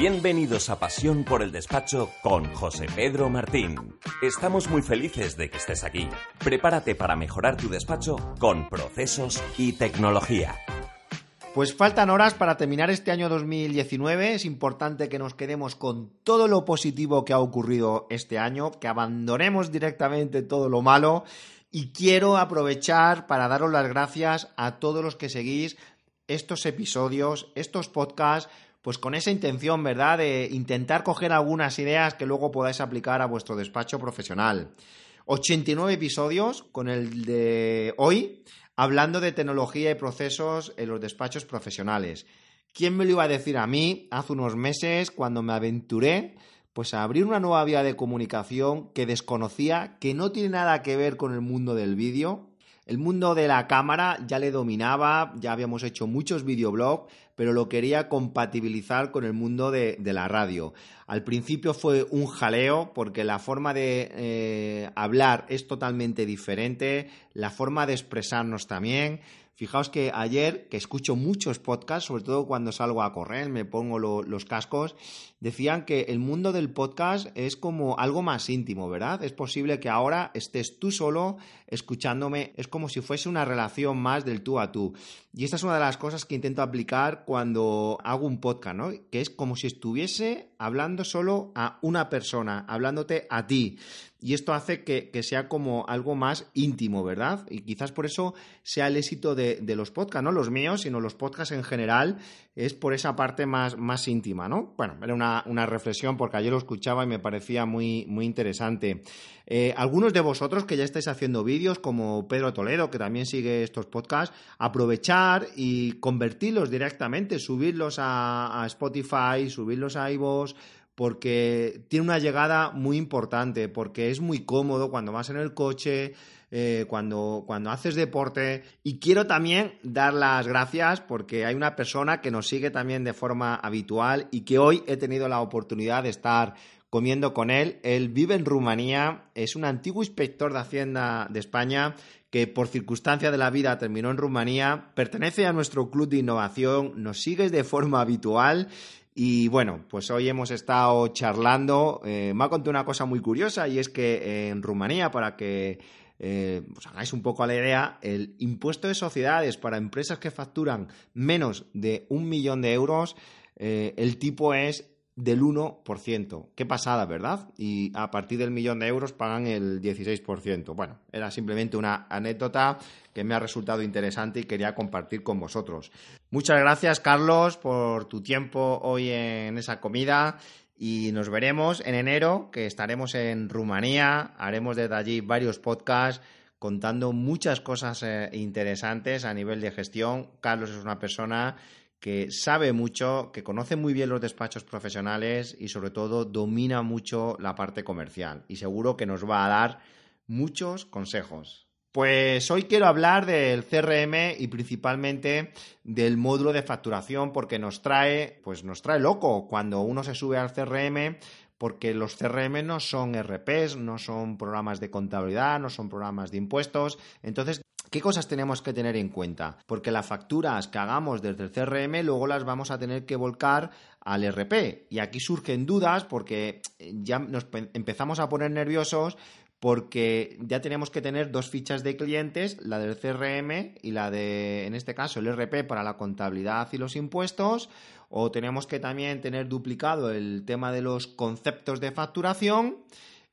Bienvenidos a Pasión por el Despacho con José Pedro Martín. Estamos muy felices de que estés aquí. Prepárate para mejorar tu despacho con procesos y tecnología. Pues faltan horas para terminar este año 2019. Es importante que nos quedemos con todo lo positivo que ha ocurrido este año, que abandonemos directamente todo lo malo. Y quiero aprovechar para daros las gracias a todos los que seguís estos episodios, estos podcasts, pues con esa intención, ¿verdad?, de intentar coger algunas ideas que luego podáis aplicar a vuestro despacho profesional. 89 episodios con el de hoy, hablando de tecnología y procesos en los despachos profesionales. ¿Quién me lo iba a decir a mí hace unos meses cuando me aventuré pues a abrir una nueva vía de comunicación que desconocía, que no tiene nada que ver con el mundo del vídeo, el mundo de la cámara ya le dominaba, ya habíamos hecho muchos videoblogs, pero lo quería compatibilizar con el mundo de, la radio. Al principio fue un jaleo porque la forma de eh, hablar es totalmente diferente, la forma de expresarnos también. Fijaos que ayer, que escucho muchos podcasts, sobre todo cuando salgo a correr, me pongo los cascos, decían que el mundo del podcast es como algo más íntimo, ¿verdad? Es posible que ahora estés tú solo escuchándome, es como si fuese una relación más del tú a tú. Y esta es una de las cosas que intento aplicar cuando hago un podcast, ¿no? Que es como si estuviese hablando solo a una persona, hablándote a ti. Y esto hace que, sea como algo más íntimo, ¿verdad? Y quizás por eso sea el éxito de, los podcasts, no los míos, sino los podcasts en general, es por esa parte más, más íntima, ¿no? Bueno, era una, reflexión porque ayer lo escuchaba y me parecía muy, muy interesante. Eh, algunos de vosotros que ya estáis haciendo vídeos, como Pedro Toledo, que también sigue estos podcasts, aprovechar y convertirlos directamente, subirlos a, a Spotify, subirlos a iVoox, porque tiene una llegada muy importante, porque es muy cómodo cuando vas en el coche, eh, cuando, cuando haces deporte. Y quiero también dar las gracias porque hay una persona que nos sigue también de forma habitual y que hoy he tenido la oportunidad de estar comiendo con él. Él vive en Rumanía, es un antiguo inspector de Hacienda de España que por circunstancia de la vida terminó en Rumanía, pertenece a nuestro club de innovación, nos sigue de forma habitual y bueno, pues hoy hemos estado charlando. Eh, me ha contado una cosa muy curiosa y es que en Rumanía, para que eh, os hagáis un poco a la idea, el impuesto de sociedades para empresas que facturan menos de un millón de euros, eh, el tipo es del 1%. Qué pasada, ¿verdad? Y a partir del millón de euros pagan el 16%. Bueno, era simplemente una anécdota que me ha resultado interesante y quería compartir con vosotros. Muchas gracias, Carlos, por tu tiempo hoy en esa comida y nos veremos en enero, que estaremos en Rumanía, haremos desde allí varios podcasts contando muchas cosas eh, interesantes a nivel de gestión. Carlos es una persona que sabe mucho, que conoce muy bien los despachos profesionales y sobre todo domina mucho la parte comercial y seguro que nos va a dar muchos consejos. Pues hoy quiero hablar del CRM y principalmente del módulo de facturación porque nos trae, pues nos trae loco cuando uno se sube al CRM porque los CRM no son RPs, no son programas de contabilidad, no son programas de impuestos. Entonces, ¿Qué cosas tenemos que tener en cuenta? Porque las facturas que hagamos desde el CRM luego las vamos a tener que volcar al RP. Y aquí surgen dudas porque ya nos empezamos a poner nerviosos porque ya tenemos que tener dos fichas de clientes, la del CRM y la de, en este caso, el RP para la contabilidad y los impuestos, o tenemos que también tener duplicado el tema de los conceptos de facturación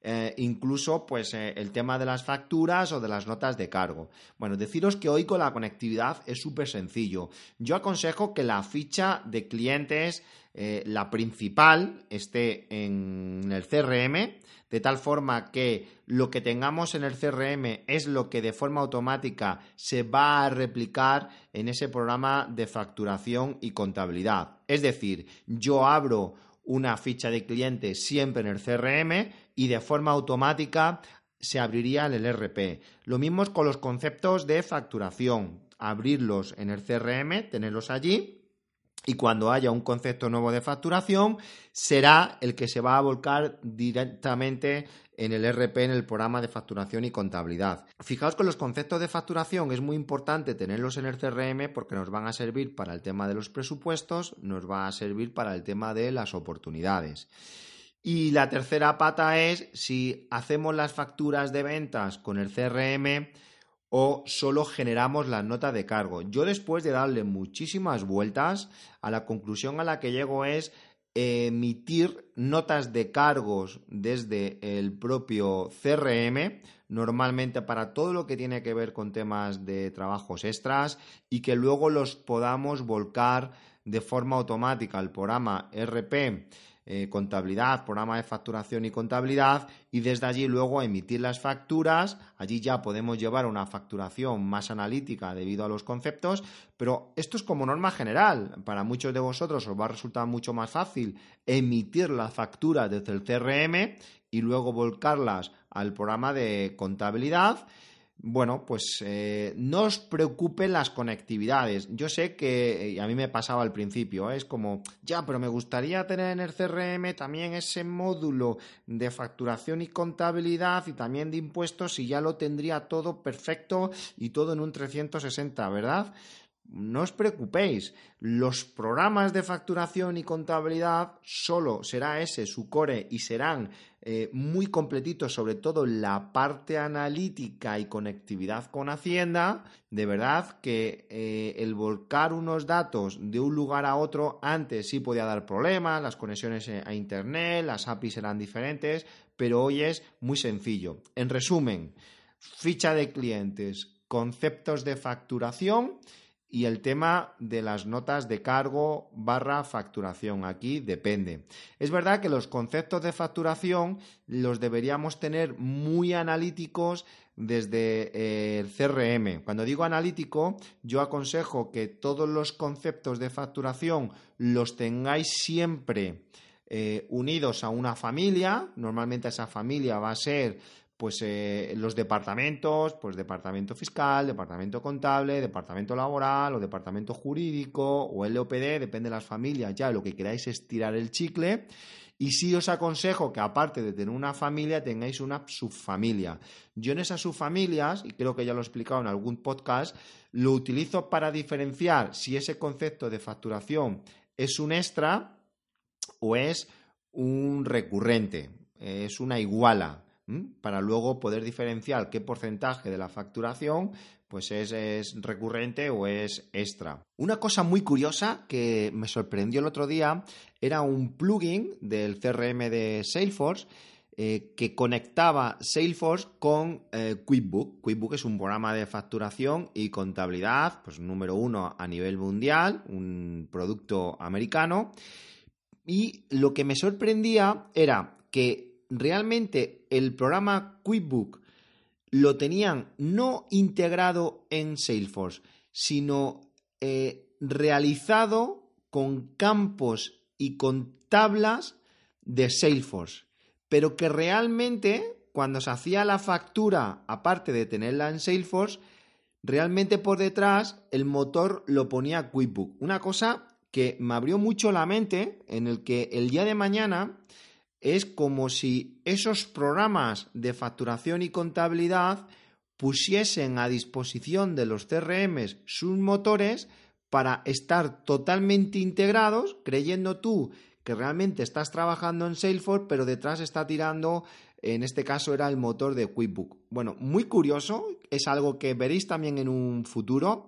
eh, incluso pues eh, el tema de las facturas o de las notas de cargo. Bueno, deciros que hoy con la conectividad es súper sencillo. Yo aconsejo que la ficha de clientes, eh, la principal, esté en el CRM, de tal forma que lo que tengamos en el CRM es lo que de forma automática se va a replicar en ese programa de facturación y contabilidad. Es decir, yo abro una ficha de cliente siempre en el CRM y de forma automática se abriría el RP. Lo mismo con los conceptos de facturación, abrirlos en el CRM, tenerlos allí y cuando haya un concepto nuevo de facturación, será el que se va a volcar directamente en el RP, en el programa de facturación y contabilidad. Fijaos que los conceptos de facturación es muy importante tenerlos en el CRM porque nos van a servir para el tema de los presupuestos, nos va a servir para el tema de las oportunidades. Y la tercera pata es si hacemos las facturas de ventas con el CRM, o solo generamos la nota de cargo. Yo después de darle muchísimas vueltas, a la conclusión a la que llego es emitir notas de cargos desde el propio CRM, normalmente para todo lo que tiene que ver con temas de trabajos extras y que luego los podamos volcar de forma automática al programa RP eh, contabilidad, programa de facturación y contabilidad y desde allí luego emitir las facturas. Allí ya podemos llevar una facturación más analítica debido a los conceptos, pero esto es como norma general. Para muchos de vosotros os va a resultar mucho más fácil emitir la factura desde el CRM y luego volcarlas al programa de contabilidad bueno, pues eh, no os preocupen las conectividades. Yo sé que eh, a mí me pasaba al principio, ¿eh? es como, ya, pero me gustaría tener en el CRM también ese módulo de facturación y contabilidad y también de impuestos y ya lo tendría todo perfecto y todo en un 360, ¿verdad? No os preocupéis, los programas de facturación y contabilidad solo será ese su core y serán eh, muy completitos, sobre todo la parte analítica y conectividad con Hacienda. De verdad que eh, el volcar unos datos de un lugar a otro antes sí podía dar problemas, las conexiones a Internet, las APIs eran diferentes, pero hoy es muy sencillo. En resumen, ficha de clientes, conceptos de facturación y el tema de las notas de cargo barra facturación. Aquí depende. Es verdad que los conceptos de facturación los deberíamos tener muy analíticos desde eh, el CRM. Cuando digo analítico, yo aconsejo que todos los conceptos de facturación los tengáis siempre eh, unidos a una familia. Normalmente esa familia va a ser pues eh, los departamentos, pues departamento fiscal, departamento contable, departamento laboral o departamento jurídico o LOPD, depende de las familias, ya lo que queráis es tirar el chicle. Y sí os aconsejo que aparte de tener una familia, tengáis una subfamilia. Yo en esas subfamilias, y creo que ya lo he explicado en algún podcast, lo utilizo para diferenciar si ese concepto de facturación es un extra o es un recurrente, es una iguala para luego poder diferenciar qué porcentaje de la facturación pues es, recurrente o es extra. Una cosa muy curiosa que me sorprendió el otro día era un plugin del CRM de Salesforce eh, que conectaba Salesforce con eh, QuickBook. QuickBook es un programa de facturación y contabilidad, pues número uno a nivel mundial, un producto americano. Y lo que me sorprendía era que realmente el programa QuickBook lo tenían no integrado en Salesforce, sino eh, realizado con campos y con tablas de Salesforce, pero que realmente cuando se hacía la factura, aparte de tenerla en Salesforce, realmente por detrás el motor lo ponía QuickBook. Una cosa que me abrió mucho la mente en el que el día de mañana es como si esos programas de facturación y contabilidad pusiesen a disposición de los CRMs sus motores para estar totalmente integrados, creyendo tú que realmente estás trabajando en Salesforce, pero detrás está tirando, en este caso era el motor de QuickBook. Bueno, muy curioso, es algo que veréis también en un futuro.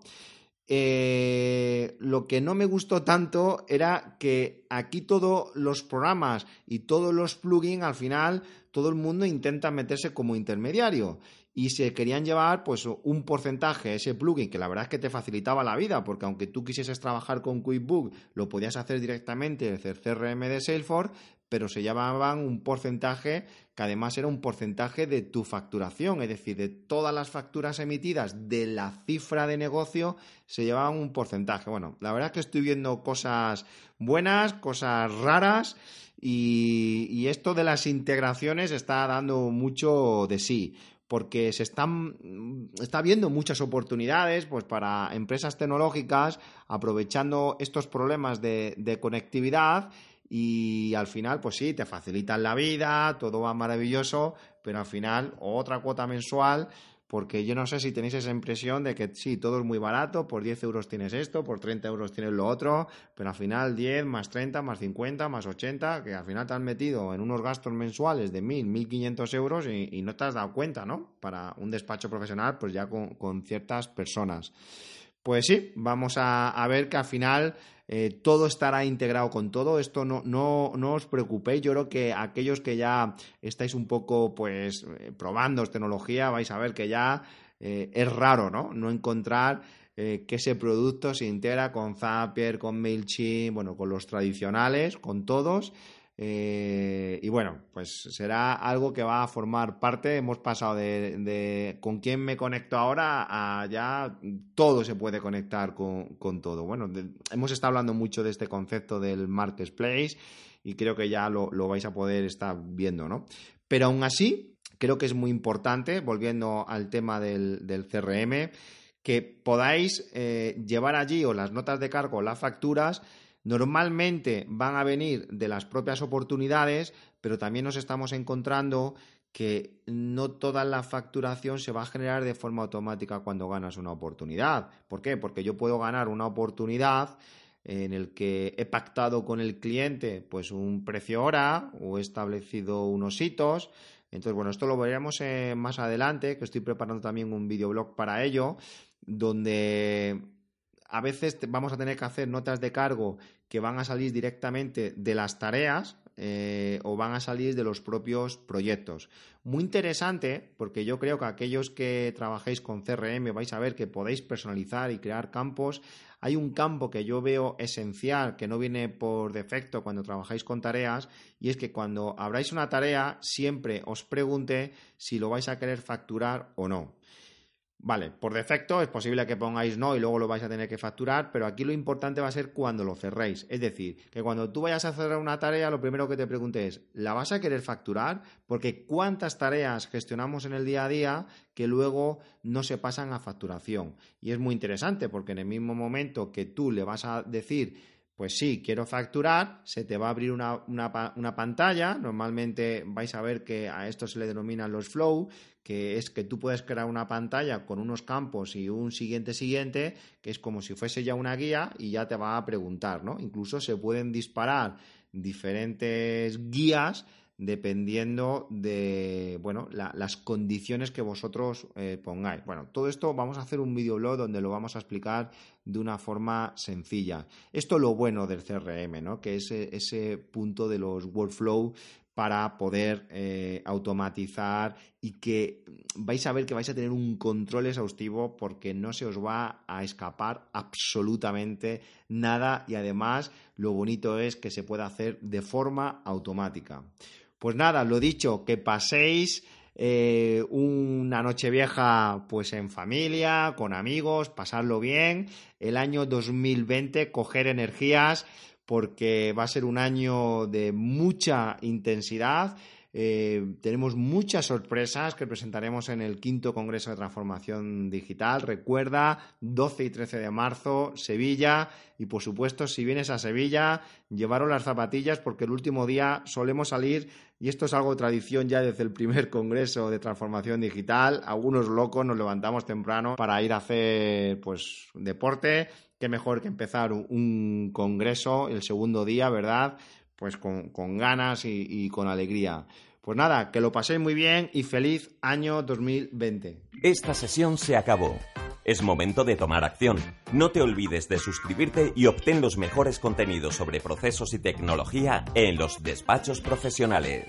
Eh, lo que no me gustó tanto era que aquí todos los programas y todos los plugins al final todo el mundo intenta meterse como intermediario. Y se querían llevar pues un porcentaje ese plugin que la verdad es que te facilitaba la vida porque aunque tú quisieses trabajar con QuickBook lo podías hacer directamente desde el CRM de Salesforce pero se llevaban un porcentaje que además era un porcentaje de tu facturación, es decir, de todas las facturas emitidas de la cifra de negocio se llevaban un porcentaje. Bueno, la verdad es que estoy viendo cosas buenas, cosas raras y, esto de las integraciones está dando mucho de sí. porque se están está viendo muchas oportunidades pues para empresas tecnológicas aprovechando estos problemas de conectividad y al final, pues sí, te facilitan la vida, todo va maravilloso, pero al final otra cuota mensual porque yo no sé si tenéis esa impresión de que sí, todo es muy barato, por 10 euros tienes esto, por 30 euros tienes lo otro, pero al final 10 más 30 más 50 más 80, que al final te han metido en unos gastos mensuales de 1.000, 1.500 euros y, no te has dado cuenta, ¿no? Para un despacho profesional, pues ya con ciertas personas. Pues sí, vamos a, ver que al final eh, todo estará integrado con todo. Esto no, no, no, os preocupéis. Yo creo que aquellos que ya estáis un poco pues eh, probando tecnología, vais a ver que ya eh, es raro, ¿no? No encontrar que ese producto se integra con Zapier, con MailChimp, bueno, con los tradicionales, con todos. Eh, y bueno, pues será algo que va a formar parte. Hemos pasado de, con quién me conecto ahora a ya todo se puede conectar con, todo. Bueno, hemos estado hablando mucho de este concepto del marketplace y creo que ya lo, vais a poder estar viendo, ¿no? Pero aún así, creo que es muy importante, volviendo al tema del, CRM, que podáis eh, llevar allí o las notas de cargo, las facturas, Normalmente van a venir de las propias oportunidades, pero también nos estamos encontrando que no toda la facturación se va a generar de forma automática cuando ganas una oportunidad. ¿Por qué? Porque yo puedo ganar una oportunidad en el que he pactado con el cliente pues un precio hora o he establecido unos hitos. Entonces, bueno, esto lo veremos eh, más adelante, que estoy preparando también un videoblog para ello, donde a veces vamos a tener que hacer notas de cargo que van a salir directamente de las tareas eh, o van a salir de los propios proyectos. Muy interesante porque yo creo que aquellos que trabajéis con CRM vais a ver que podéis personalizar y crear campos. Hay un campo que yo veo esencial que no viene por defecto cuando trabajáis con tareas y es que cuando abráis una tarea siempre os pregunte si lo vais a querer facturar o no. Vale, por defecto es posible que pongáis no y luego lo vais a tener que facturar, pero aquí lo importante va a ser cuando lo cerréis. Es decir, que cuando tú vayas a cerrar una tarea, lo primero que te pregunte es, ¿la vas a querer facturar? Porque cuántas tareas gestionamos en el día a día que luego no se pasan a facturación. Y es muy interesante porque en el mismo momento que tú le vas a decir pues sí, quiero facturar, se te va a abrir una, pantalla, normalmente vais a ver que a esto se le denominan los flow, que es que tú puedes crear una pantalla con unos campos y un siguiente siguiente, que es como si fuese ya una guía y ya te va a preguntar, ¿no? Incluso se pueden disparar diferentes guías dependiendo de bueno, las condiciones que vosotros eh, pongáis. Bueno, todo esto vamos a hacer un videoblog donde lo vamos a explicar de una forma sencilla. Esto es lo bueno del CRM, ¿no? que es ese punto de los workflow para poder eh, automatizar y que vais a ver que vais a tener un control exhaustivo porque no se os va a escapar absolutamente nada y además lo bonito es que se puede hacer de forma automática. Pues nada, lo dicho, que paséis eh, una noche vieja pues en familia, con amigos, pasarlo bien. El año 2020, coger energías porque va a ser un año de mucha intensidad. Eh, tenemos muchas sorpresas que presentaremos en el quinto Congreso de Transformación Digital. Recuerda, 12 y 13 de marzo, Sevilla. Y por supuesto, si vienes a Sevilla, llevaros las zapatillas porque el último día solemos salir, y esto es algo de tradición ya desde el primer Congreso de Transformación Digital. Algunos locos nos levantamos temprano para ir a hacer pues deporte. Qué mejor que empezar un congreso el segundo día, ¿verdad? Pues con, ganas y con alegría. Pues nada, que lo paséis muy bien y feliz año 2020. Esta sesión se acabó. Es momento de tomar acción. No te olvides de suscribirte y obtén los mejores contenidos sobre procesos y tecnología en los despachos profesionales.